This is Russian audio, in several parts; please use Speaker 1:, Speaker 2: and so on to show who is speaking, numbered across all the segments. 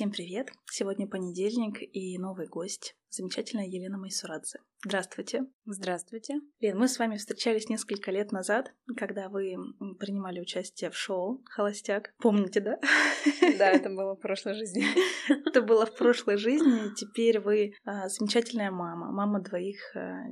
Speaker 1: Всем привет! Сегодня понедельник и новый гость. Замечательная Елена Майсурадзе. Здравствуйте.
Speaker 2: Здравствуйте.
Speaker 1: Лен, мы с вами встречались несколько лет назад, когда вы принимали участие в шоу «Холостяк». Помните, да?
Speaker 2: Да, это было в прошлой жизни.
Speaker 1: Это было в прошлой жизни. Теперь вы а, замечательная мама, мама двоих а,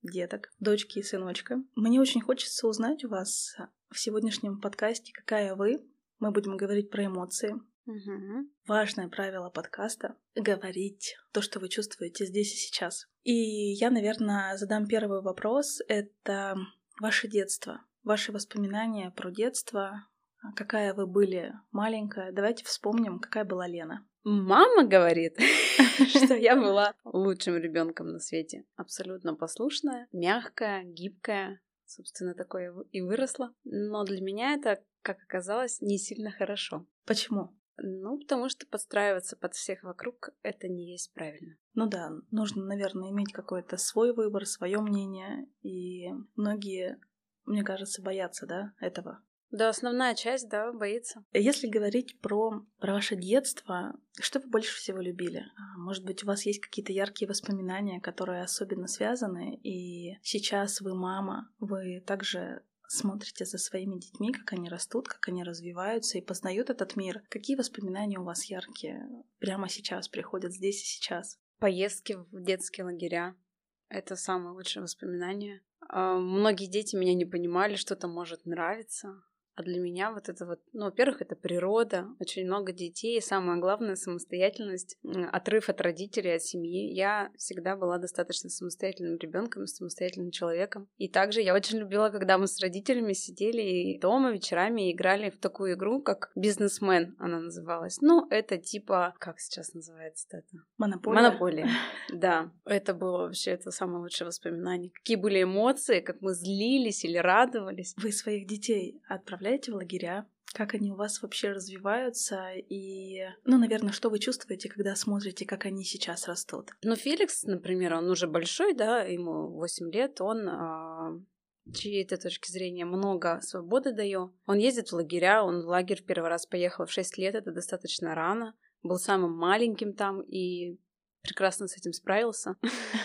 Speaker 1: деток, дочки и сыночка. Мне очень хочется узнать у вас в сегодняшнем подкасте, какая вы. Мы будем говорить про эмоции,
Speaker 2: Угу.
Speaker 1: Важное правило подкаста — говорить то, что вы чувствуете здесь и сейчас. И я, наверное, задам первый вопрос. Это ваше детство, ваши воспоминания про детство, какая вы были маленькая. Давайте вспомним, какая была Лена.
Speaker 2: Мама говорит, что я была лучшим ребенком на свете. Абсолютно послушная, мягкая, гибкая. Собственно, такое и выросла. Но для меня это, как оказалось, не сильно хорошо.
Speaker 1: Почему?
Speaker 2: Ну, потому что подстраиваться под всех вокруг это не есть правильно.
Speaker 1: Ну да, нужно, наверное, иметь какой-то свой выбор, свое мнение, и многие, мне кажется, боятся, да, этого.
Speaker 2: Да, основная часть, да, боится.
Speaker 1: Если говорить про, про ваше детство, что вы больше всего любили? А, может быть, у вас есть какие-то яркие воспоминания, которые особенно связаны, и сейчас вы мама, вы также смотрите за своими детьми, как они растут, как они развиваются и познают этот мир. Какие воспоминания у вас яркие прямо сейчас приходят здесь и сейчас?
Speaker 2: Поездки в детские лагеря. Это самые лучшие воспоминания. А, многие дети меня не понимали, что то может нравиться. А для меня вот это вот, ну, во-первых, это природа, очень много детей, и самое главное — самостоятельность, отрыв от родителей, от семьи. Я всегда была достаточно самостоятельным ребенком, самостоятельным человеком. И также я очень любила, когда мы с родителями сидели и дома вечерами играли в такую игру, как «Бизнесмен» она называлась. Ну, это типа, как сейчас называется это?
Speaker 1: Монополия.
Speaker 2: Монополия, да. Это было вообще это самое лучшее воспоминание. Какие были эмоции, как мы злились или радовались.
Speaker 1: Вы своих детей отправляли отправляете в лагеря, как они у вас вообще развиваются и, ну, наверное, что вы чувствуете, когда смотрите, как они сейчас растут?
Speaker 2: Ну, Феликс, например, он уже большой, да, ему 8 лет, он а, чьей-то точки зрения много свободы даю. Он ездит в лагеря, он в лагерь в первый раз поехал в 6 лет, это достаточно рано. Был самым маленьким там и прекрасно с этим справился.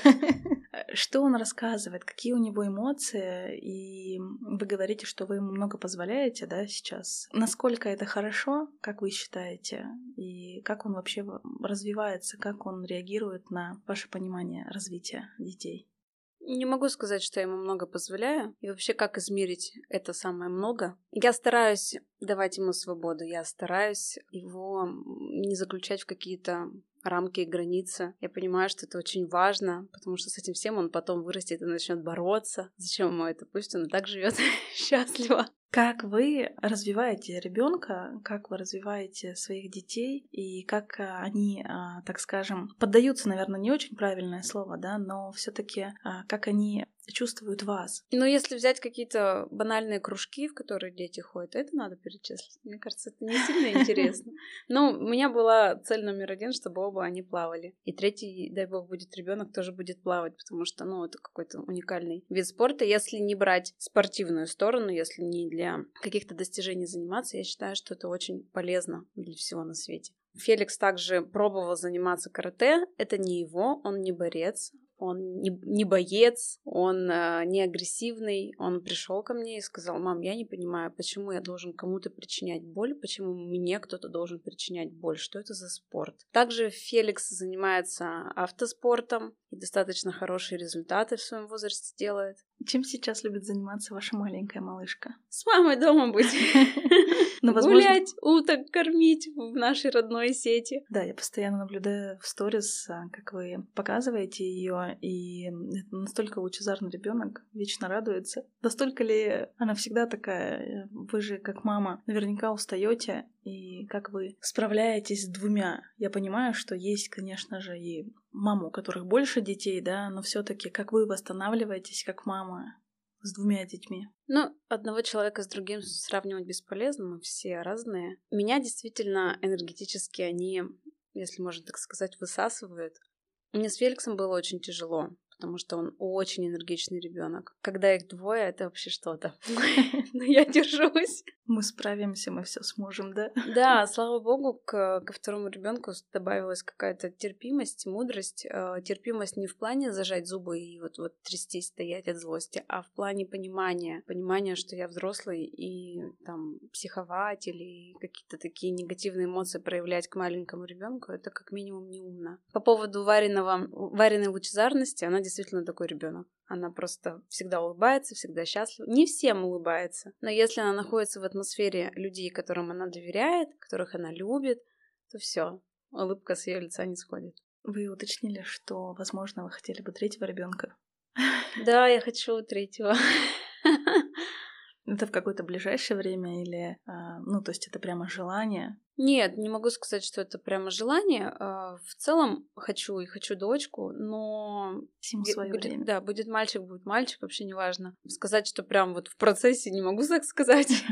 Speaker 1: Что он рассказывает, какие у него эмоции, и вы говорите, что вы ему много позволяете, да, сейчас. Насколько это хорошо, как вы считаете, и как он вообще развивается, как он реагирует на ваше понимание развития детей?
Speaker 2: Не могу сказать, что я ему много позволяю. И вообще, как измерить это самое много? Я стараюсь давать ему свободу. Я стараюсь его не заключать в какие-то рамки и границы. Я понимаю, что это очень важно, потому что с этим всем он потом вырастет и начнет бороться. Зачем ему это? Пусть он и так живет счастливо.
Speaker 1: Как вы развиваете ребенка, как вы развиваете своих детей и как а, они, а, так скажем, поддаются, наверное, не очень правильное слово, да, но все-таки а, как они чувствуют вас.
Speaker 2: Ну, если взять какие-то банальные кружки, в которые дети ходят, это надо перечислить. Мне кажется, это не сильно интересно. Но у меня была цель номер один, чтобы оба они плавали. И третий, дай бог, будет ребенок, тоже будет плавать, потому что, ну, это какой-то уникальный вид спорта. Если не брать спортивную сторону, если не для для каких-то достижений заниматься, я считаю, что это очень полезно для всего на свете. Феликс также пробовал заниматься карате. Это не его, он не борец, он не, не боец, он э, не агрессивный. Он пришел ко мне и сказал, мам, я не понимаю, почему я должен кому-то причинять боль, почему мне кто-то должен причинять боль, что это за спорт. Также Феликс занимается автоспортом и достаточно хорошие результаты в своем возрасте делает.
Speaker 1: Чем сейчас любит заниматься ваша маленькая малышка?
Speaker 2: С мамой дома быть. Ну. Гулять, уток кормить в нашей родной сети.
Speaker 1: Да, я постоянно наблюдаю в сторис, а, как вы показываете ее, и это настолько лучезарный ребенок, вечно радуется. Настолько ли она всегда такая? Вы же, как мама, наверняка устаете, и как вы справляетесь с двумя? Я понимаю, что есть, конечно же, и маму, у которых больше детей, да, но все-таки как вы восстанавливаетесь как мама? с двумя детьми?
Speaker 2: Ну, одного человека с другим сравнивать бесполезно, мы все разные. Меня действительно энергетически они, если можно так сказать, высасывают. Мне с Феликсом было очень тяжело, потому что он очень энергичный ребенок. Когда их двое, это вообще что-то. Но я держусь.
Speaker 1: Мы справимся, мы все сможем, да?
Speaker 2: Да, слава богу, к, ко второму ребенку добавилась какая-то терпимость, мудрость. Э, терпимость не в плане зажать зубы и вот, вот трясти, стоять от злости, а в плане понимания. Понимания, что я взрослый и там психовать или какие-то такие негативные эмоции проявлять к маленькому ребенку, это как минимум неумно. По поводу вареного, вареной лучезарности, она действительно такой ребенок. Она просто всегда улыбается, всегда счастлива. Не всем улыбается, но если она находится в атмосфере людей, которым она доверяет, которых она любит, то все, улыбка с ее лица не сходит.
Speaker 1: Вы уточнили, что, возможно, вы хотели бы третьего ребенка?
Speaker 2: Да, я хочу третьего.
Speaker 1: Это в какое-то ближайшее время или, а, ну, то есть это прямо желание?
Speaker 2: Нет, не могу сказать, что это прямо желание. А, в целом хочу и хочу дочку, но
Speaker 1: Всему свое
Speaker 2: будет,
Speaker 1: время.
Speaker 2: Да, будет мальчик, будет мальчик, вообще не важно. Сказать, что прям вот в процессе не могу так сказать.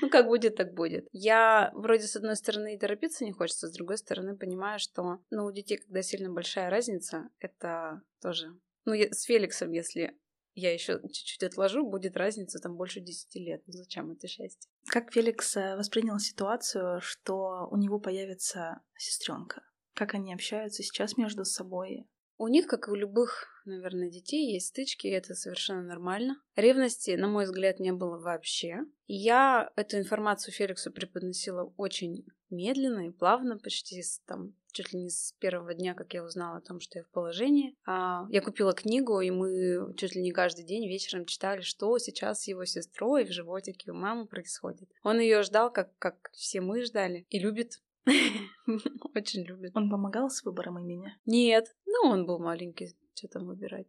Speaker 2: Ну, как будет, так будет. Я вроде с одной стороны и торопиться не хочется, с другой стороны понимаю, что ну, у детей, когда сильно большая разница, это тоже ну, с Феликсом, если я еще чуть-чуть отложу, будет разница там больше 10 лет. Ну, зачем это счастье?
Speaker 1: Как Феликс э, воспринял ситуацию, что у него появится сестренка? Как они общаются сейчас между собой?
Speaker 2: У них, как и у любых, наверное, детей, есть стычки, и это совершенно нормально. Ревности, на мой взгляд, не было вообще. Я эту информацию Феликсу преподносила очень медленно и плавно, почти там, чуть ли не с первого дня, как я узнала о том, что я в положении. А, я купила книгу, и мы чуть ли не каждый день вечером читали, что сейчас с его сестрой в животике у мамы происходит. Он ее ждал, как, как все мы ждали, и любит Очень любит.
Speaker 1: Он помогал с выбором имени?
Speaker 2: Нет. Ну, он был маленький. Что там выбирать?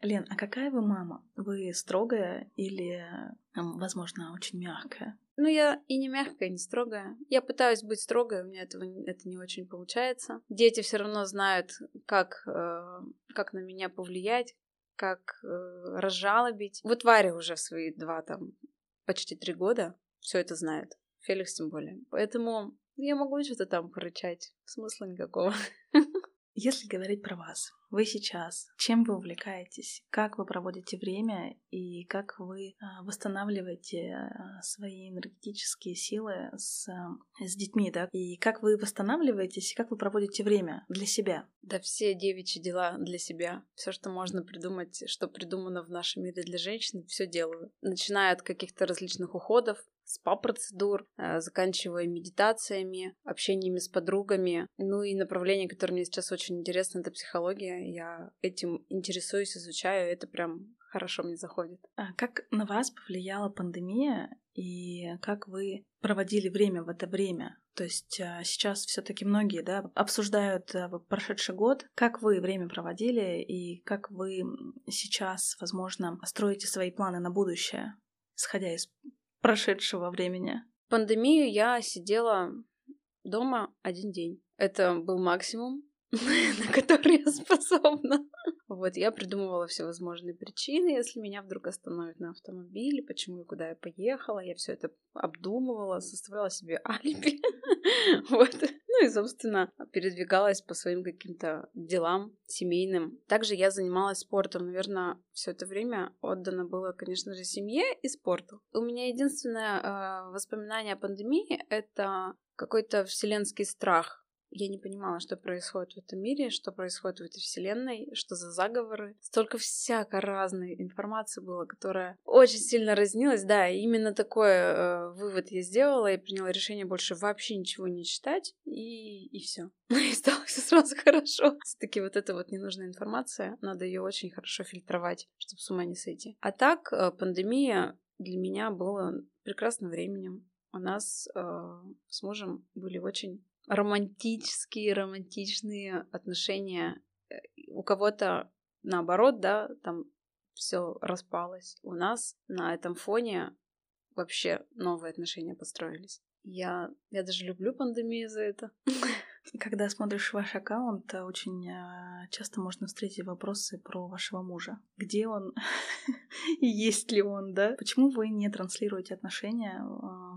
Speaker 1: Лен, а какая вы мама? Вы строгая или, возможно, очень мягкая?
Speaker 2: Ну, я и не мягкая, и не строгая. Я пытаюсь быть строгой, у меня этого, это не очень получается. Дети все равно знают, как, э, как на меня повлиять, как э, разжалобить. Вот Варя уже в свои два, там, почти три года все это знает. Феликс тем более. Поэтому я могу что-то там порычать. Смысла никакого.
Speaker 1: Если говорить про вас, вы сейчас, чем вы увлекаетесь, как вы проводите время и как вы а, восстанавливаете а, свои энергетические силы с, а, с детьми, да, и как вы восстанавливаетесь и как вы проводите время для себя?
Speaker 2: Да все девичьи дела для себя. Все, что можно придумать, что придумано в нашем мире для женщин, все делаю. Начиная от каких-то различных уходов, спа-процедур, э, заканчивая медитациями, общениями с подругами. Ну и направление, которое мне сейчас очень интересно, это психология. Я этим интересуюсь, изучаю, это прям хорошо мне заходит.
Speaker 1: А как на вас повлияла пандемия и как вы проводили время в это время? То есть а, сейчас все-таки многие да, обсуждают а, прошедший год. Как вы время проводили и как вы сейчас, возможно, строите свои планы на будущее, исходя из прошедшего времени?
Speaker 2: Пандемию я сидела дома один день. Это был максимум, на который я способна. Вот, я придумывала всевозможные причины, если меня вдруг остановят на автомобиле, почему и куда я поехала. Я все это обдумывала, составляла себе алиби. Вот. Ну и, собственно, передвигалась по своим каким-то делам семейным. Также я занималась спортом. Наверное, все это время отдано было, конечно же, семье и спорту. У меня единственное э, воспоминание о пандемии — это какой-то вселенский страх я не понимала, что происходит в этом мире, что происходит в этой вселенной, что за заговоры. Столько всяко разной информации было, которая очень сильно разнилась. Да, именно такой э, вывод я сделала и приняла решение больше вообще ничего не читать, и, и все. И стало все сразу хорошо. Все-таки вот эта вот ненужная информация, надо ее очень хорошо фильтровать, чтобы с ума не сойти. А так, э, пандемия для меня была прекрасным временем. У нас э, с мужем были очень романтические, романтичные отношения. Э, у кого-то наоборот, да, там все распалось. У нас на этом фоне вообще новые отношения построились. Я, я даже люблю пандемию за это.
Speaker 1: Когда смотришь ваш аккаунт, э, очень э, часто можно встретить вопросы про вашего мужа. Где он? И есть ли он, да? Почему вы не транслируете отношения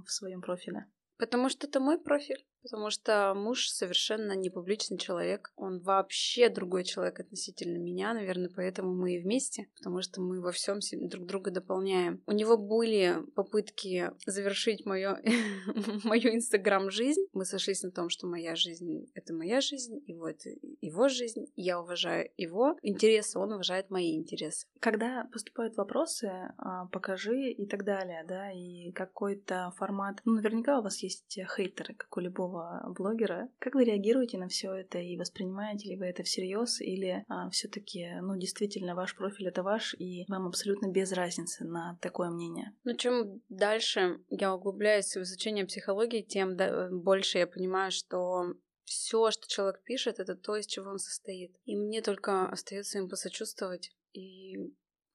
Speaker 1: в своем профиле?
Speaker 2: Потому что это мой профиль. Потому что муж совершенно не публичный человек. Он вообще другой человек относительно меня, наверное, поэтому мы и вместе, потому что мы во всем друг друга дополняем. У него были попытки завершить мою, мою инстаграм-жизнь. Мы сошлись на том, что моя жизнь — это моя жизнь, его — это его жизнь. Я уважаю его интересы, он уважает мои интересы.
Speaker 1: Когда поступают вопросы, а, покажи и так далее, да, и какой-то формат. Ну, наверняка у вас есть хейтеры, как у любого нового блогера. Как вы реагируете на все это и воспринимаете ли вы это всерьез или а, все-таки, ну, действительно, ваш профиль это ваш, и вам абсолютно без разницы на такое мнение?
Speaker 2: Ну, чем дальше я углубляюсь в изучение психологии, тем больше я понимаю, что все, что человек пишет, это то, из чего он состоит. И мне только остается им посочувствовать и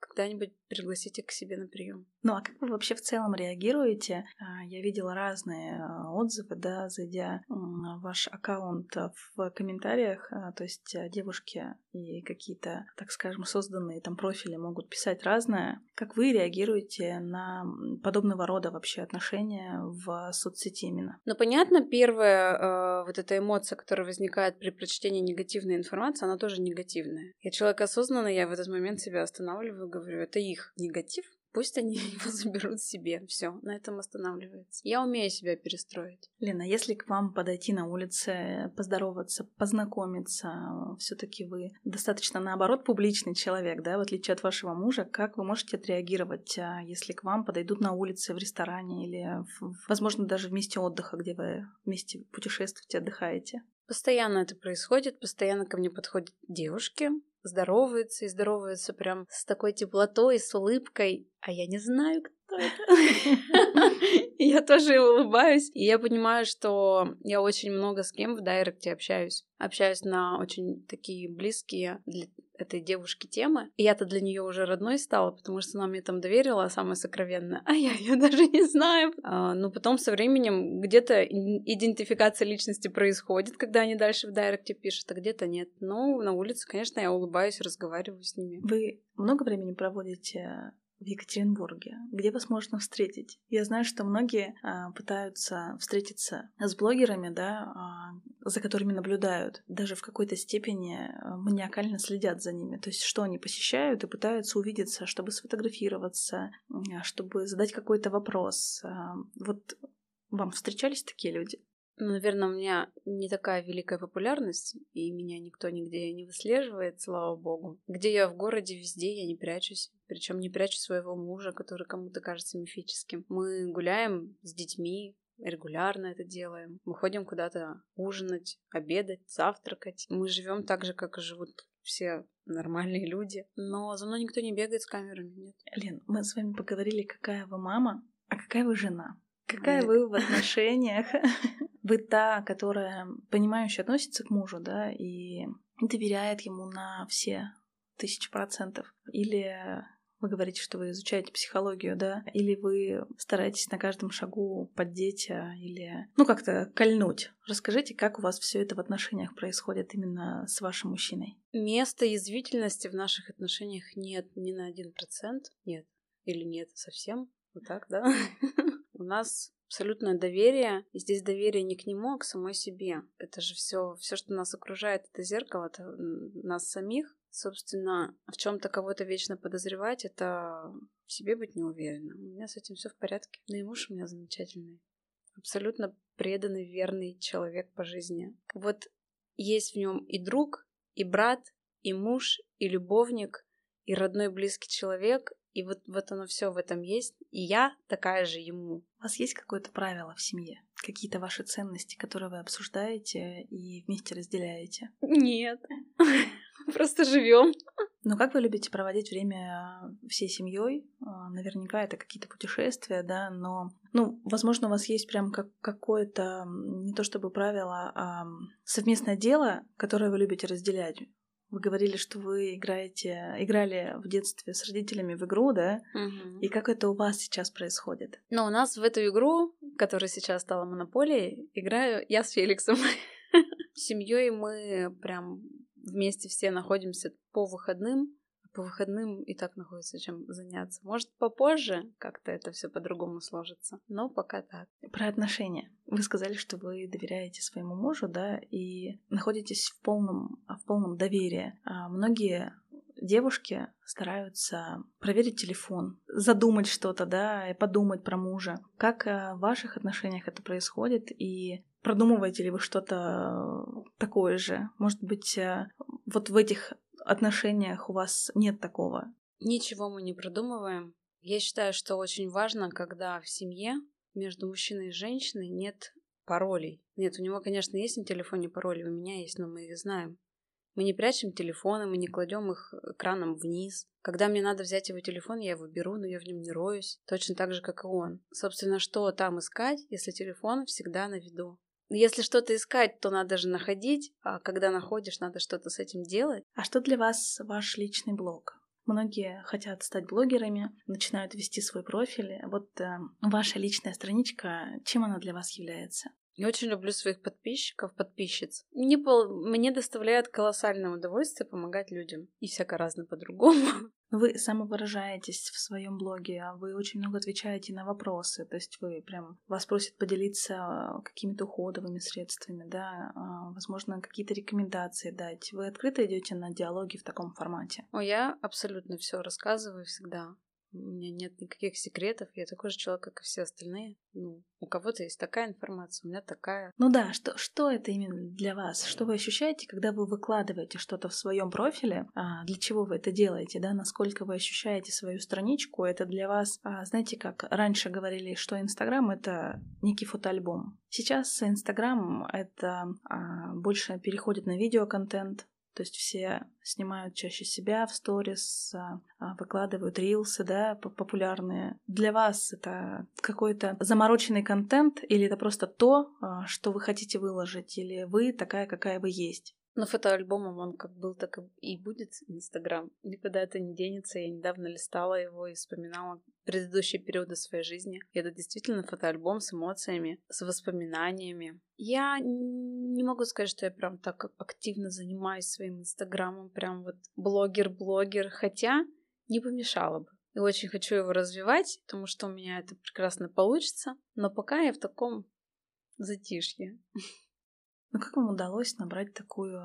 Speaker 2: когда-нибудь пригласите к себе на прием.
Speaker 1: Ну а как вы вообще в целом реагируете? А, я видела разные а, отзывы, да, зайдя в ваш аккаунт в комментариях, а, то есть девушки и какие-то, так скажем, созданные там профили могут писать разное. Как вы реагируете на подобного рода вообще отношения в соцсети именно?
Speaker 2: Ну понятно, первая вот эта эмоция, которая возникает при прочтении негативной информации, она тоже негативная. Я человек осознанный, я в этот момент себя останавливаю, говорю, это их негатив, Пусть они его заберут себе. Все, на этом останавливается. Я умею себя перестроить.
Speaker 1: Лена, если к вам подойти на улице, поздороваться, познакомиться, все-таки вы достаточно наоборот публичный человек, да, в отличие от вашего мужа, как вы можете отреагировать, а, если к вам подойдут на улице, в ресторане или, в, возможно, даже в месте отдыха, где вы вместе путешествуете, отдыхаете?
Speaker 2: Постоянно это происходит, постоянно ко мне подходят девушки, здороваются и здороваются прям с такой теплотой, с улыбкой, а я не знаю, кто это. Я тоже улыбаюсь, и я понимаю, что я очень много с кем в директе общаюсь. Общаюсь на очень такие близкие этой девушки темы. И я-то для нее уже родной стала, потому что она мне там доверила самое сокровенное, а я ее даже не знаю. А, но потом со временем где-то идентификация личности происходит, когда они дальше в директе пишут, а где-то нет. Но на улице, конечно, я улыбаюсь, разговариваю с ними.
Speaker 1: Вы много времени проводите в Екатеринбурге, где вас можно встретить. Я знаю, что многие а, пытаются встретиться с блогерами, да, а, за которыми наблюдают, даже в какой-то степени а, маниакально следят за ними. То есть, что они посещают и пытаются увидеться, чтобы сфотографироваться, а, чтобы задать какой-то вопрос. А, вот вам встречались такие люди?
Speaker 2: Ну, наверное, у меня не такая великая популярность, и меня никто нигде не выслеживает, слава богу. Где я в городе, везде я не прячусь. Причем не прячу своего мужа, который кому-то кажется мифическим. Мы гуляем с детьми, регулярно это делаем. Мы ходим куда-то ужинать, обедать, завтракать. Мы живем так же, как и живут все нормальные люди. Но за мной никто не бегает с камерами, нет.
Speaker 1: Лен, мы с вами поговорили, какая вы мама, а какая вы жена. Какая вы в отношениях? Вы та, которая понимающе относится к мужу, да, и доверяет ему на все тысячи процентов. Или вы говорите, что вы изучаете психологию, да? Или вы стараетесь на каждом шагу поддеть а, или, ну, как-то кольнуть. Расскажите, как у вас все это в отношениях происходит именно с вашим мужчиной?
Speaker 2: Места язвительности в наших отношениях нет ни на один процент. Нет. Или нет совсем. Вот так, да? У нас абсолютное доверие. И здесь доверие не к нему, а к самой себе. Это же все, все, что нас окружает, это зеркало, это нас самих. Собственно, в чем-то кого-то вечно подозревать, это в себе быть неуверенным. У меня с этим все в порядке. Ну и муж у меня замечательный. Абсолютно преданный, верный человек по жизни. Вот есть в нем и друг, и брат, и муж, и любовник, и родной близкий человек, и вот, вот оно все в этом есть. И я такая же ему.
Speaker 1: У вас есть какое-то правило в семье? Какие-то ваши ценности, которые вы обсуждаете и вместе разделяете?
Speaker 2: Нет. Просто живем.
Speaker 1: Ну, как вы любите проводить время всей семьей? А, наверняка это какие-то путешествия, да, но, ну, возможно, у вас есть прям как какое-то, не то чтобы правило, а совместное дело, которое вы любите разделять. Вы говорили, что вы играете, играли в детстве с родителями в игру, да? Угу. И как это у вас сейчас происходит?
Speaker 2: Ну, у нас в эту игру, которая сейчас стала монополией, играю я с Феликсом. Семьей мы прям вместе все находимся по выходным, по выходным и так находится чем заняться. Может, попозже как-то это все по-другому сложится, но пока так.
Speaker 1: Про отношения. Вы сказали, что вы доверяете своему мужу, да, и находитесь в полном, в полном доверии. А многие девушки стараются проверить телефон, задумать что-то, да, и подумать про мужа. Как э, в ваших отношениях это происходит, и продумываете ли вы что-то такое же? Может быть, э, вот в этих отношениях у вас нет такого?
Speaker 2: Ничего мы не продумываем. Я считаю, что очень важно, когда в семье между мужчиной и женщиной нет паролей. Нет, у него, конечно, есть на телефоне пароли, у меня есть, но мы их знаем. Мы не прячем телефоны, мы не кладем их экраном вниз. Когда мне надо взять его телефон, я его беру, но я в нем не роюсь. Точно так же, как и он. Собственно, что там искать, если телефон всегда на виду? Если что-то искать, то надо же находить, а когда находишь, надо что-то с этим делать.
Speaker 1: А что для вас ваш личный блог? Многие хотят стать блогерами, начинают вести свой профиль. Вот э, ваша личная страничка, чем она для вас является?
Speaker 2: Я очень люблю своих подписчиков, подписчиц. Мне, пол... Мне доставляет колоссальное удовольствие помогать людям. И всяко разно по-другому.
Speaker 1: Вы самовыражаетесь в своем блоге, а вы очень много отвечаете на вопросы. То есть вы прям вас просят поделиться какими-то уходовыми средствами, да, а, возможно, какие-то рекомендации дать. Вы открыто идете на диалоги в таком формате?
Speaker 2: О, я абсолютно все рассказываю всегда. У меня нет никаких секретов, я такой же человек, как и все остальные. Ну, у кого-то есть такая информация, у меня такая.
Speaker 1: Ну да, что, что это именно для вас? Что вы ощущаете, когда вы выкладываете что-то в своем профиле? А, для чего вы это делаете, да? Насколько вы ощущаете свою страничку? Это для вас, а, знаете, как раньше говорили, что Инстаграм — это некий фотоальбом. Сейчас Инстаграм — это а, больше переходит на видеоконтент, то есть все снимают чаще себя в сторис, а, а, выкладывают рилсы, да, популярные. Для вас это какой-то замороченный контент или это просто то, а, что вы хотите выложить, или вы такая, какая вы есть?
Speaker 2: Но фотоальбомом он как был, так и будет Инстаграм. Никуда это не денется. Я недавно листала его и вспоминала предыдущие периоды своей жизни. И это действительно фотоальбом с эмоциями, с воспоминаниями. Я не могу сказать, что я прям так активно занимаюсь своим Инстаграмом, прям вот блогер-блогер, хотя не помешало бы. И очень хочу его развивать, потому что у меня это прекрасно получится. Но пока я в таком затишье.
Speaker 1: Ну как вам удалось набрать такую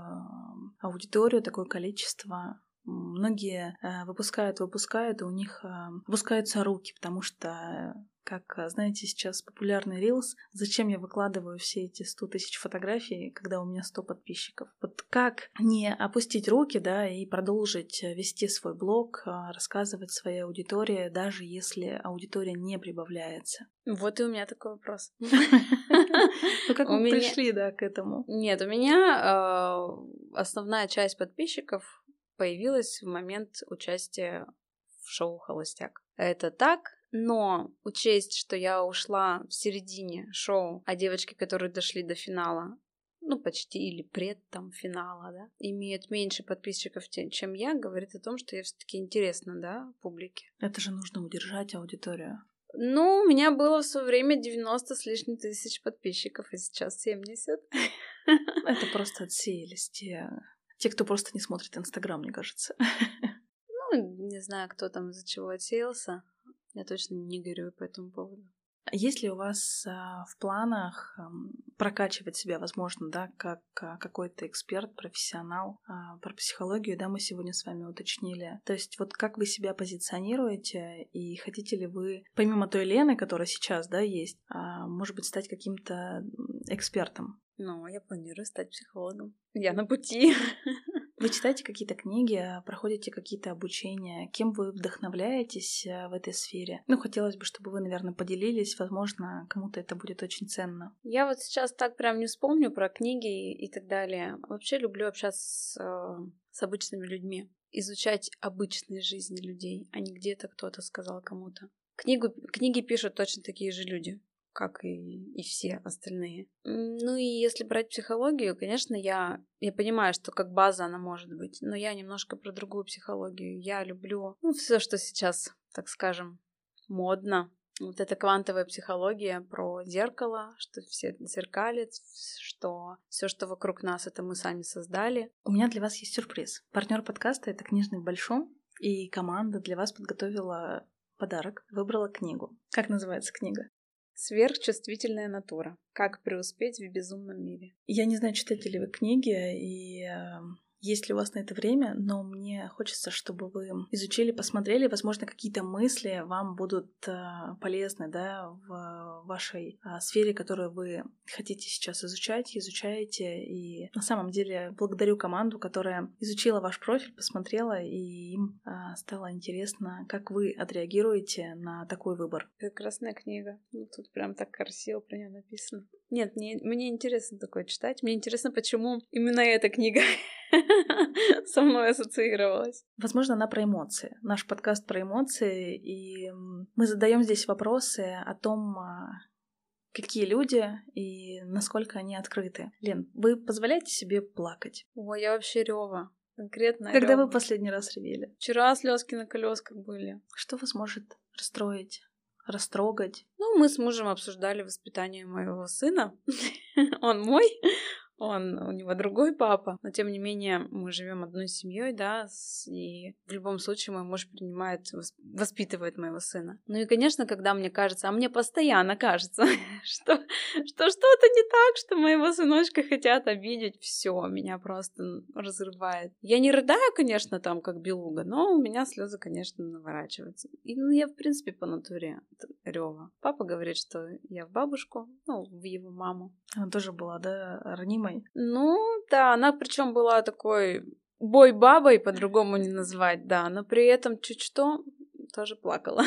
Speaker 1: аудиторию, такое количество? Многие э, выпускают, выпускают, и у них э, выпускаются руки, потому что как, э, знаете, сейчас популярный Reels, зачем я выкладываю все эти 100 тысяч фотографий, когда у меня 100 подписчиков? Вот как не опустить руки, да, и продолжить вести свой блог, рассказывать своей аудитории, даже если аудитория не прибавляется?
Speaker 2: Вот и у меня такой вопрос.
Speaker 1: Ну как вы пришли, да, к этому?
Speaker 2: Нет, у меня основная часть подписчиков появилась в момент участия в шоу «Холостяк». Это так, но учесть, что я ушла в середине шоу, а девочки, которые дошли до финала, ну, почти или пред там финала, да, имеют меньше подписчиков, чем я, говорит о том, что я все-таки интересна, да, публике.
Speaker 1: Это же нужно удержать аудиторию.
Speaker 2: Ну, у меня было в свое время 90 с лишним тысяч подписчиков, и сейчас 70.
Speaker 1: Это просто отсеялись те, те, кто просто не смотрит Инстаграм, мне кажется.
Speaker 2: Ну, не знаю, кто там из-за чего отсеялся. Я точно не горюю по этому поводу.
Speaker 1: Есть ли у вас а, в планах а, прокачивать себя, возможно, да, как а, какой-то эксперт, профессионал а, про психологию, да, мы сегодня с вами уточнили. То есть вот как вы себя позиционируете и хотите ли вы, помимо той Лены, которая сейчас, да, есть, а, может быть, стать каким-то экспертом?
Speaker 2: Ну, я планирую стать психологом. Я на пути.
Speaker 1: Вы читаете какие-то книги, проходите какие-то обучения? Кем вы вдохновляетесь э, в этой сфере? Ну, хотелось бы, чтобы вы, наверное, поделились. Возможно, кому-то это будет очень ценно.
Speaker 2: Я вот сейчас так прям не вспомню про книги и так далее. Вообще люблю общаться с, э, с обычными людьми. Изучать обычные жизни людей, а не где-то кто-то сказал кому-то. Книгу, книги пишут точно такие же люди как и, и все остальные. Ну и если брать психологию, конечно, я, я понимаю, что как база она может быть, но я немножко про другую психологию. Я люблю ну, все, что сейчас, так скажем, модно. Вот эта квантовая психология про зеркало, что все зеркалит, что все, что вокруг нас, это мы сами создали.
Speaker 1: У меня для вас есть сюрприз. Партнер подкаста это книжный Большом, И команда для вас подготовила подарок, выбрала книгу. Как называется книга?
Speaker 2: Сверхчувствительная натура. Как преуспеть в безумном мире.
Speaker 1: Я не знаю, читаете ли вы книги, и есть ли у вас на это время, но мне хочется, чтобы вы изучили, посмотрели, возможно, какие-то мысли вам будут э, полезны, да, в вашей э, сфере, которую вы хотите сейчас изучать, изучаете. И на самом деле благодарю команду, которая изучила ваш профиль, посмотрела, и им э, стало интересно, как вы отреагируете на такой выбор.
Speaker 2: Прекрасная книга. Ну, тут прям так красиво про нее написано. Нет, мне, мне интересно такое читать. Мне интересно, почему именно эта книга со мной ассоциировалась.
Speaker 1: Возможно, она про эмоции. Наш подкаст про эмоции, и мы задаем здесь вопросы о том, а, какие люди и насколько они открыты. Лен, вы позволяете себе плакать?
Speaker 2: Ой, я вообще рева. Конкретно.
Speaker 1: Когда рёва. вы последний раз ревели?
Speaker 2: Вчера слезки на колесках были.
Speaker 1: Что вас может расстроить? растрогать.
Speaker 2: Ну, мы с мужем обсуждали воспитание моего сына. Он мой, он, у него другой папа, но тем не менее мы живем одной семьей, да, и в любом случае мой муж принимает, воспитывает моего сына. Ну и, конечно, когда мне кажется, а мне постоянно кажется, что, что что-то не так, что моего сыночка хотят обидеть, все, меня просто разрывает. Я не рыдаю, конечно, там, как белуга, но у меня слезы, конечно, наворачиваются. И ну, я, в принципе, по натуре рева. Папа говорит, что я в бабушку, ну, в его маму.
Speaker 1: Она тоже была, да, ранимой?
Speaker 2: Ну, да, она причем была такой бой-бабой, по-другому не назвать, да, но при этом чуть что тоже плакала.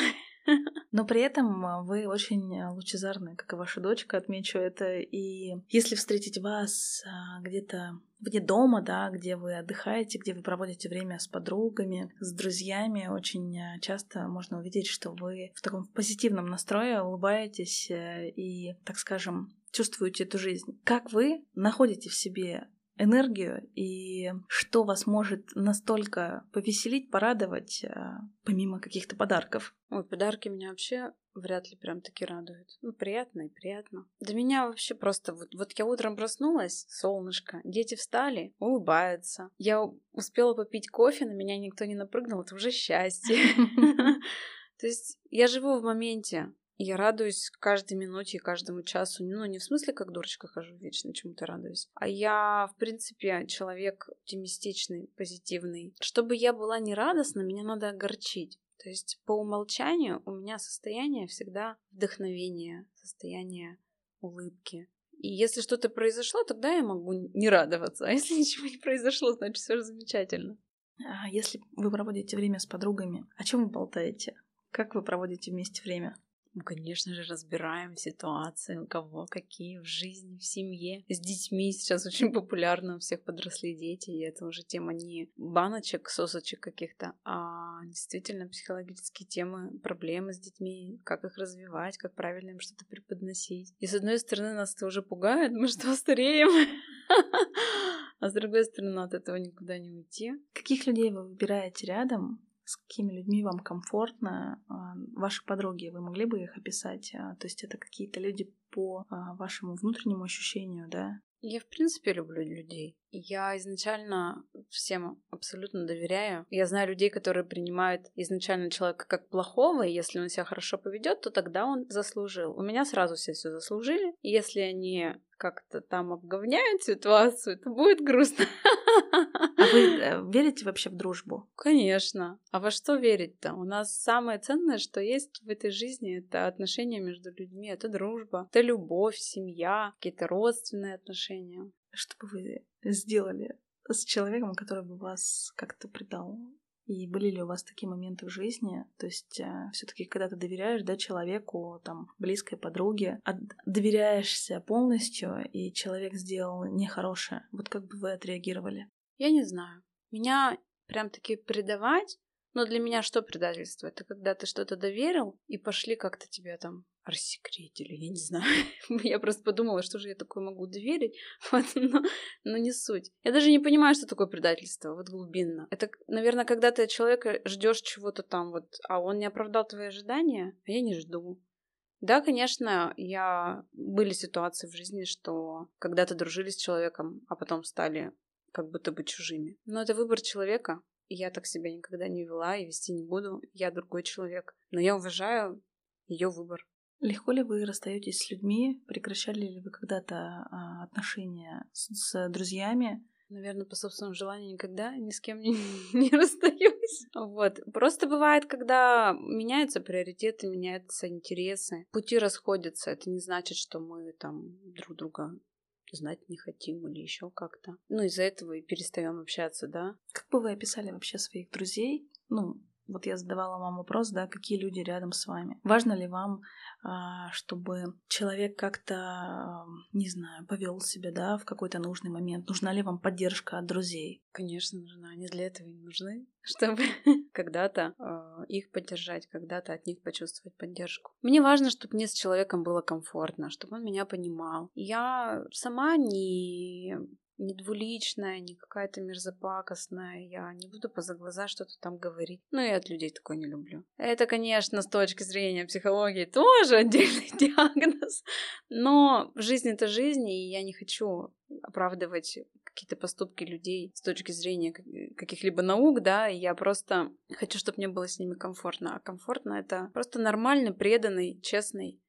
Speaker 1: Но при этом а, вы очень лучезарны, как и ваша дочка, отмечу это. И если встретить вас а, где-то вне дома, да, где вы отдыхаете, где вы проводите время с подругами, с друзьями, очень а, часто можно увидеть, что вы в таком позитивном настрое улыбаетесь э, и, так скажем, чувствуете эту жизнь. Как вы находите в себе энергию и что вас может настолько повеселить, порадовать, а, помимо каких-то подарков?
Speaker 2: Ой, подарки меня вообще вряд ли прям таки радуют. Ну, приятно и приятно. Для меня вообще просто вот, вот я утром проснулась, солнышко, дети встали, улыбаются. Я успела попить кофе, на меня никто не напрыгнул, это уже счастье. То есть я живу в моменте. Я радуюсь каждой минуте и каждому часу. Ну, не в смысле, как дурочка хожу вечно чему-то радуюсь. А я, в принципе, человек оптимистичный, позитивный. Чтобы я была не радостна, меня надо огорчить. То есть по умолчанию у меня состояние всегда вдохновения, состояние улыбки. И если что-то произошло, тогда я могу не радоваться. А если ничего не произошло, значит все замечательно.
Speaker 1: А если вы проводите время с подругами, о чем вы болтаете? Как вы проводите вместе время?
Speaker 2: Мы, конечно же, разбираем ситуации, у кого какие в жизни, в семье. С детьми сейчас очень популярно, у всех подросли дети, и это уже тема не баночек, сосочек каких-то, а действительно психологические темы, проблемы с детьми, как их развивать, как правильно им что-то преподносить. И с одной стороны нас это уже пугает, мы что, стареем? А с другой стороны, от этого никуда не уйти.
Speaker 1: Каких людей вы выбираете рядом, с какими людьми вам комфортно, а, ваши подруги, вы могли бы их описать? А, то есть это какие-то люди по а, вашему внутреннему ощущению, да?
Speaker 2: Я, в принципе, люблю людей. Я изначально всем абсолютно доверяю. Я знаю людей, которые принимают изначально человека как плохого, и если он себя хорошо поведет, то тогда он заслужил. У меня сразу все все заслужили. Если они как-то там обговняют ситуацию, то будет грустно.
Speaker 1: А вы э, верите вообще в дружбу?
Speaker 2: Конечно. А во что верить-то? У нас самое ценное, что есть в этой жизни, это отношения между людьми, это дружба, это любовь, семья, какие-то родственные отношения.
Speaker 1: Что бы вы сделали с человеком, который бы вас как-то предал? И были ли у вас такие моменты в жизни? То есть э, все-таки, когда ты доверяешь да, человеку, там, близкой подруге, а доверяешься полностью, и человек сделал нехорошее, вот как бы вы отреагировали?
Speaker 2: Я не знаю. Меня прям таки предавать но для меня что предательство? Это когда ты что-то доверил, и пошли как-то тебя там рассекретили, я не знаю. я просто подумала, что же я такое могу доверить, вот, но, но не суть. Я даже не понимаю, что такое предательство, вот глубинно. Это, наверное, когда ты от человека ждешь чего-то там, вот, а он не оправдал твои ожидания, а я не жду. Да, конечно, я... были ситуации в жизни, что когда-то дружили с человеком, а потом стали как будто бы чужими. Но это выбор человека. я так себя никогда не вела и вести не буду. Я другой человек. Но я уважаю ее выбор.
Speaker 1: Легко ли вы расстаетесь с людьми? Прекращали ли вы когда-то а, отношения с, с друзьями?
Speaker 2: Наверное, по собственному желанию никогда ни с кем не, не расстаюсь. Вот. Просто бывает, когда меняются приоритеты, меняются интересы, пути расходятся. Это не значит, что мы там друг друга знать не хотим или еще как-то. Ну, из-за этого и перестаем общаться, да.
Speaker 1: Как бы вы описали вообще своих друзей? Ну, вот я задавала вам вопрос, да, какие люди рядом с вами. Важно ли вам, а, чтобы человек как-то, не знаю, повел себя, да, в какой-то нужный момент? Нужна ли вам поддержка от друзей?
Speaker 2: Конечно, нужна. Они для этого и нужны, чтобы когда-то э, их поддержать, когда-то от них почувствовать поддержку. Мне важно, чтобы мне с человеком было комфортно, чтобы он меня понимал. Я сама не не двуличная, не какая-то мерзопакостная. Я не буду поза глаза что-то там говорить. Ну, и от людей такое не люблю. Это, конечно, с точки зрения психологии тоже отдельный диагноз. Но жизнь — это жизнь, и я не хочу оправдывать какие-то поступки людей с точки зрения каких-либо наук, да, я просто хочу, чтобы мне было с ними комфортно. А комфортно — это просто нормальный, преданный, честный,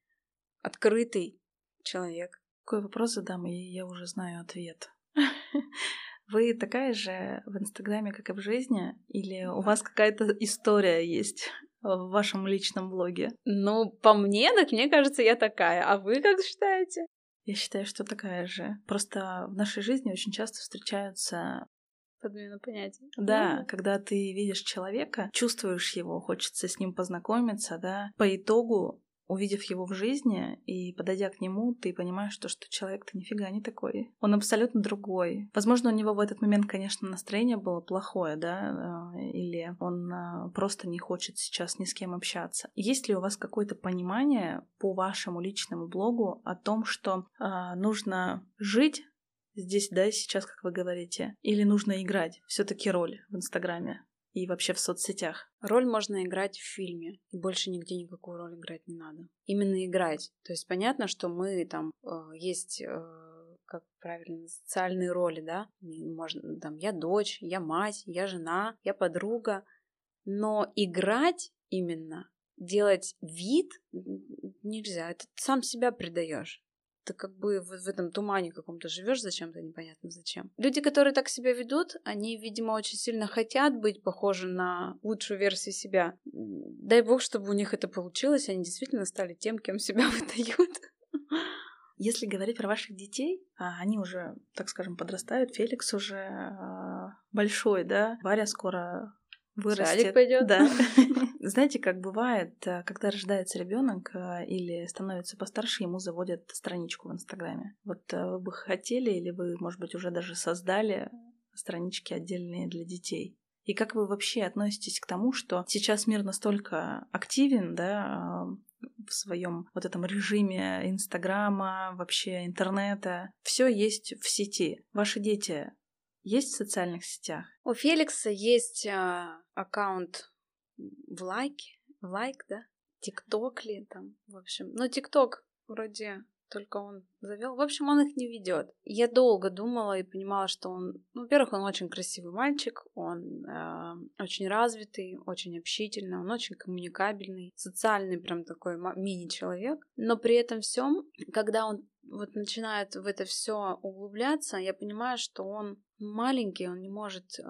Speaker 2: открытый человек.
Speaker 1: Какой вопрос задам, и я уже знаю ответ. Вы такая же в Инстаграме, как и в жизни? Или у вас какая-то история есть в вашем личном блоге?
Speaker 2: Ну, по мне, так мне кажется, я такая. А вы как считаете?
Speaker 1: Я считаю, что такая же. Просто в нашей жизни очень часто встречаются
Speaker 2: подмена понятий.
Speaker 1: Да, mm. когда ты видишь человека, чувствуешь его, хочется с ним познакомиться, да. По итогу увидев его в жизни и подойдя к нему, ты понимаешь, что, что человек-то нифига не такой. Он абсолютно другой. Возможно, у него в этот момент, конечно, настроение было плохое, да, э, или он э, просто не хочет сейчас ни с кем общаться. Есть ли у вас какое-то понимание по вашему личному блогу о том, что э, нужно жить здесь, да, сейчас, как вы говорите, или нужно играть все-таки роль в Инстаграме? И вообще в соцсетях.
Speaker 2: Роль можно играть в фильме, и больше нигде никакую роль играть не надо. Именно играть. То есть понятно, что мы там э, есть э, как правильно, социальные роли, да, можно, там, я дочь, я мать, я жена, я подруга, но играть именно, делать вид нельзя, это ты сам себя предаешь ты как бы в, в этом тумане каком-то живешь зачем-то непонятно зачем. Люди, которые так себя ведут, они, видимо, очень сильно хотят быть похожи на лучшую версию себя. Дай бог, чтобы у них это получилось, они действительно стали тем, кем себя выдают.
Speaker 1: Если говорить про ваших детей, а, они уже, так скажем, подрастают. Феликс уже а, большой, да? Варя скоро вырастет.
Speaker 2: Садик пойдет.
Speaker 1: Да. Знаете, как бывает, э, когда рождается ребенок э, или становится постарше, ему заводят страничку в Инстаграме. Вот э, вы бы хотели, или вы, может быть, уже даже создали странички отдельные для детей. И как вы вообще относитесь к тому, что сейчас мир настолько активен, да, в своем вот этом режиме Инстаграма, вообще интернета, все есть в сети. Ваши дети есть в социальных сетях?
Speaker 2: У Феликса есть аккаунт в лайке, в лайк, да? Тикток ли там, в общем. Ну, Тикток вроде только он завел. В общем, он их не ведет. Я долго думала и понимала, что он, ну, во-первых, он очень красивый мальчик, он э, очень развитый, очень общительный, он очень коммуникабельный, социальный прям такой мини-человек. Но при этом всем, когда он вот начинает в это все углубляться, я понимаю, что он маленький, он не может э,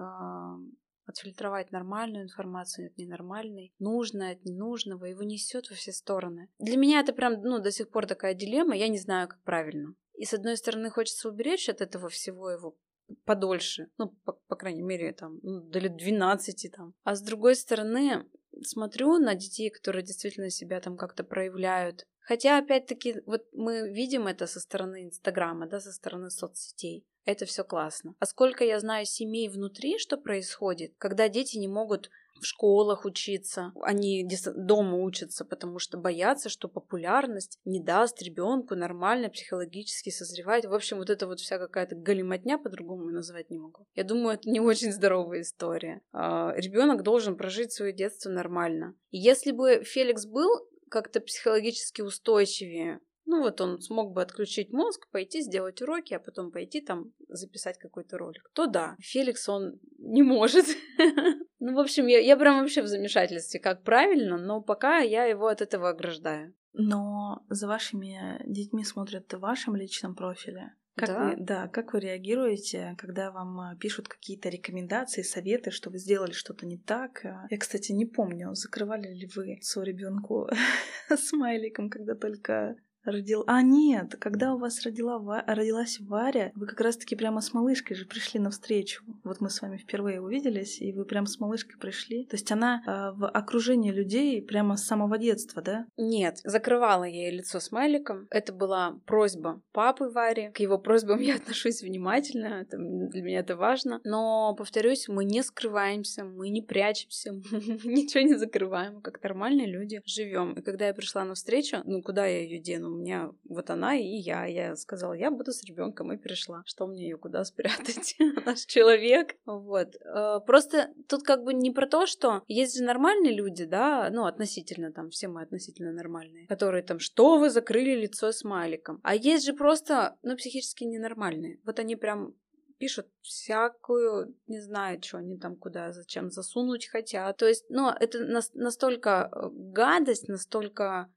Speaker 2: отфильтровать нормальную информацию от ненормальной, нужное от ненужного, его несет во все стороны. Для меня это прям, ну, до сих пор такая дилемма, я не знаю, как правильно. И с одной стороны хочется уберечь от этого всего его подольше, ну, по, по крайней мере, там, ну, до лет 12 там. А с другой стороны, смотрю на детей, которые действительно себя там как-то проявляют. Хотя, опять-таки, вот мы видим это со стороны Инстаграма, да, со стороны соцсетей это все классно. А сколько я знаю семей внутри, что происходит, когда дети не могут в школах учиться, они дома учатся, потому что боятся, что популярность не даст ребенку нормально психологически созревать. В общем, вот это вот вся какая-то галиматня, по-другому назвать не могу. Я думаю, это не очень здоровая история. А, ребенок должен прожить свое детство нормально. Если бы Феликс был как-то психологически устойчивее, ну вот он смог бы отключить мозг, пойти сделать уроки, а потом пойти там записать какой-то ролик. То да, Феликс, он не может. Ну, в общем, я, я прям вообще в замешательстве, как правильно, но пока я его от этого ограждаю.
Speaker 1: Но за вашими детьми смотрят в вашем личном профиле. Как
Speaker 2: Да.
Speaker 1: вы, да, как вы реагируете, когда вам а, пишут какие-то рекомендации, советы, что вы сделали что-то не так? А, Я, кстати, не помню, закрывали ли вы свою ребенку смайликом, когда только родил. А нет, когда у вас родила Ва- родилась Варя, вы как раз-таки прямо с малышкой же пришли навстречу. Вот мы с вами впервые увиделись, и вы прям с малышкой пришли. То есть она а, в окружении людей прямо с самого детства, да?
Speaker 2: Нет, закрывала я ей лицо смайликом. Это была просьба папы Вари. К его просьбам я отношусь внимательно, это, м, для меня это важно. Но, повторюсь, мы не скрываемся, мы не прячемся, ничего не закрываем, как нормальные люди живем. И когда я пришла на встречу, ну куда я ее дену? Меня вот она и я. Я сказала, я буду с ребенком и перешла. Что мне ее куда спрятать? Же человек. Вот. Э, Просто тут как бы не про то, что есть же нормальные люди, да, ну, относительно там, все мы относительно нормальные, которые там, что вы закрыли лицо смайликом. А есть же просто, ну, психически ненормальные. Вот они прям пишут всякую, не знаю, что они там куда, зачем засунуть хотят. То есть, ну, это нас- настолько э, гадость, настолько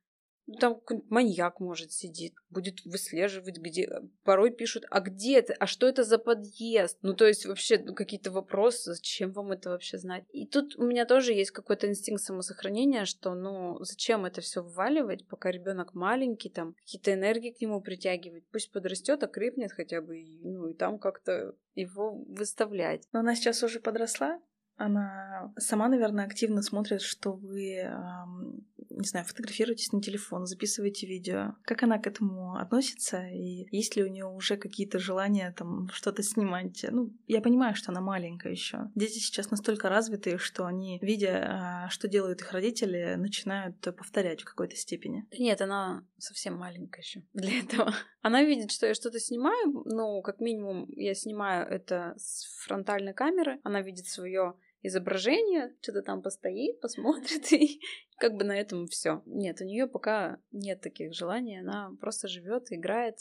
Speaker 2: там какой-нибудь маньяк может сидит, будет выслеживать, где порой пишут, а где это, а что это за подъезд? Ну, то есть вообще ну, какие-то вопросы, зачем вам это вообще знать? И тут у меня тоже есть какой-то инстинкт самосохранения, что, ну, зачем это все вваливать, пока ребенок маленький, там, какие-то энергии к нему притягивать, пусть подрастет, окрепнет хотя бы, ну, и там как-то его выставлять.
Speaker 1: Но она сейчас уже подросла. Она сама, наверное, активно смотрит, что вы, не знаю, фотографируетесь на телефон, записываете видео. Как она к этому относится? И есть ли у нее уже какие-то желания там что-то снимать? Ну, я понимаю, что она маленькая еще. Дети сейчас настолько развитые, что они, видя, а, что делают их родители, начинают повторять в какой-то степени.
Speaker 2: Нет, она совсем маленькая еще для этого. Она видит, что я что-то снимаю, ну, как минимум, я снимаю это с фронтальной камеры. Она видит свое изображение, что-то там постоит, посмотрит, и как бы на этом все. Нет, у нее пока нет таких желаний, она просто живет, играет,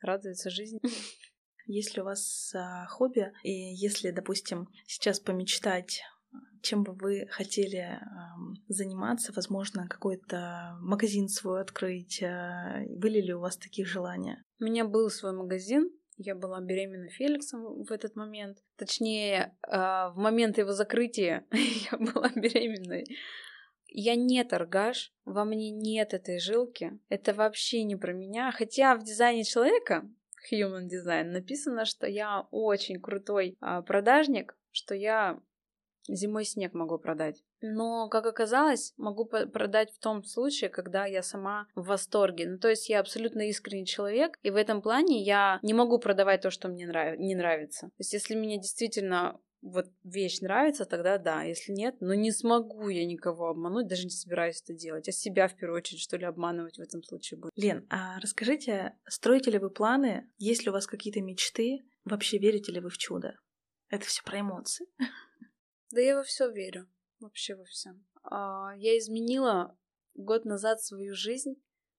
Speaker 2: радуется жизни.
Speaker 1: Есть ли у вас а, хобби? И если, допустим, сейчас помечтать, чем бы вы хотели ам, заниматься, возможно, какой-то магазин свой открыть, а, были ли у вас такие желания?
Speaker 2: У меня был свой магазин, я была беременна Феликсом в этот момент. Точнее, а, в момент его закрытия я была беременной. Я не торгаш, во мне нет этой жилки. Это вообще не про меня. Хотя в дизайне человека, human design, написано, что я очень крутой а, продажник, что я зимой снег могу продать. Но, как оказалось, могу продать в том случае, когда я сама в восторге. Ну, то есть я абсолютно искренний человек, и в этом плане я не могу продавать то, что мне нрав- не нравится. То есть если мне действительно вот вещь нравится, тогда да. Если нет, ну не смогу я никого обмануть, даже не собираюсь это делать. А себя в первую очередь, что ли, обманывать в этом случае будет.
Speaker 1: Лен, а расскажите, строите ли вы планы, есть ли у вас какие-то мечты, вообще верите ли вы в чудо? Это все про эмоции.
Speaker 2: Да я во все верю. Вообще во все. Я изменила год назад свою жизнь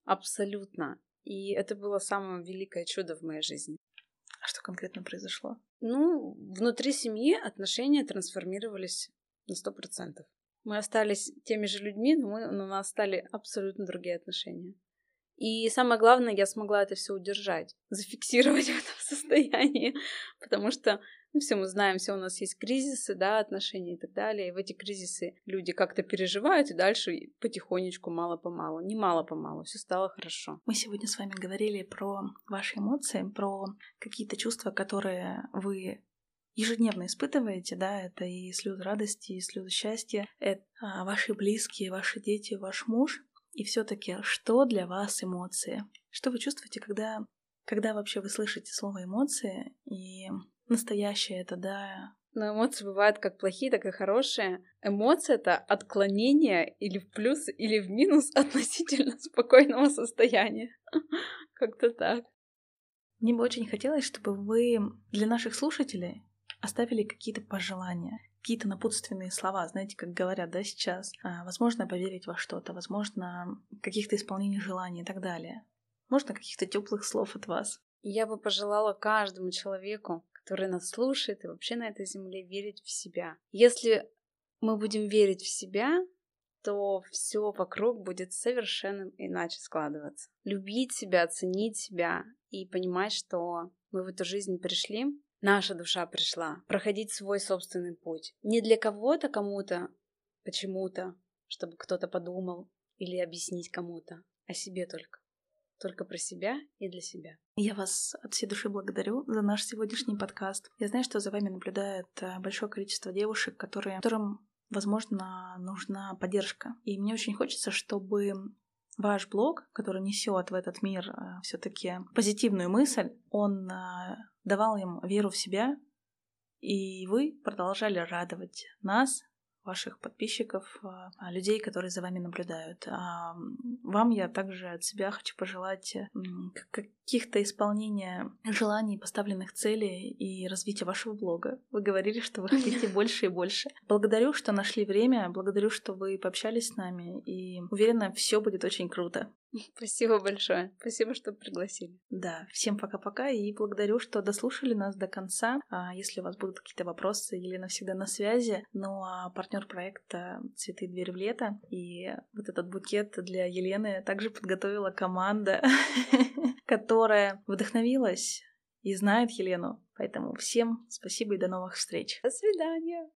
Speaker 2: абсолютно. И это было самое великое чудо в моей жизни.
Speaker 1: А что конкретно произошло?
Speaker 2: Ну, внутри семьи отношения трансформировались на сто процентов. Мы остались теми же людьми, но, мы, но у нас стали абсолютно другие отношения. И самое главное, я смогла это все удержать, зафиксировать в этом состоянии, потому что ну, все мы знаем, все у нас есть кризисы, да, отношения и так далее. И в эти кризисы люди как-то переживают, и дальше потихонечку, мало-помалу, не мало-помалу, все стало хорошо.
Speaker 1: Мы сегодня с вами говорили про ваши эмоции, про какие-то чувства, которые вы ежедневно испытываете, да, это и слезы радости, и слезы счастья, это а, ваши близкие, ваши дети, ваш муж. И все-таки, что для вас эмоции? Что вы чувствуете, когда, когда вообще вы слышите слово эмоции и настоящее это, да,
Speaker 2: Но эмоции бывают как плохие, так и хорошие. Эмоции — это отклонение или в плюс, или в минус относительно спокойного состояния. Как-то так.
Speaker 1: Мне бы очень хотелось, чтобы вы для наших слушателей оставили какие-то пожелания, какие-то напутственные слова, знаете, как говорят, да, сейчас. А, возможно, поверить во что-то, возможно, каких-то исполнений желаний и так далее. Можно каких-то теплых слов от вас.
Speaker 2: Я бы пожелала каждому человеку, который нас слушает и вообще на этой земле верить в себя. Если мы будем верить в себя, то все вокруг будет совершенно иначе складываться. Любить себя, ценить себя и понимать, что мы в эту жизнь пришли, наша душа пришла, проходить свой собственный путь. Не для кого-то, кому-то, почему-то, чтобы кто-то подумал или объяснить кому-то, а себе только. Только про себя и для себя.
Speaker 1: Я вас от всей души благодарю за наш сегодняшний подкаст. Я знаю, что за вами наблюдает э, большое количество девушек, которые, которым возможно, нужна поддержка. И мне очень хочется, чтобы ваш блог, который несет в этот мир э, все-таки позитивную мысль, он э, давал им веру в себя, и вы продолжали радовать нас, ваших подписчиков, а, а, людей, которые за вами наблюдают. А, вам я также от себя хочу пожелать каких-то исполнения желаний, поставленных целей и развития вашего блога. Вы говорили, что вы хотите больше и больше. Благодарю, что нашли время, благодарю, что вы пообщались с нами, и уверена, все будет очень круто.
Speaker 2: Спасибо большое. Спасибо, что пригласили.
Speaker 1: Да, всем пока-пока и благодарю, что дослушали нас до конца. А если у вас будут какие-то вопросы, Елена всегда на связи. Ну а партнер проекта «Цветы двери в лето» и вот этот букет для Елены также подготовила команда, которая вдохновилась и знает Елену. Поэтому всем спасибо и до новых встреч.
Speaker 2: До свидания.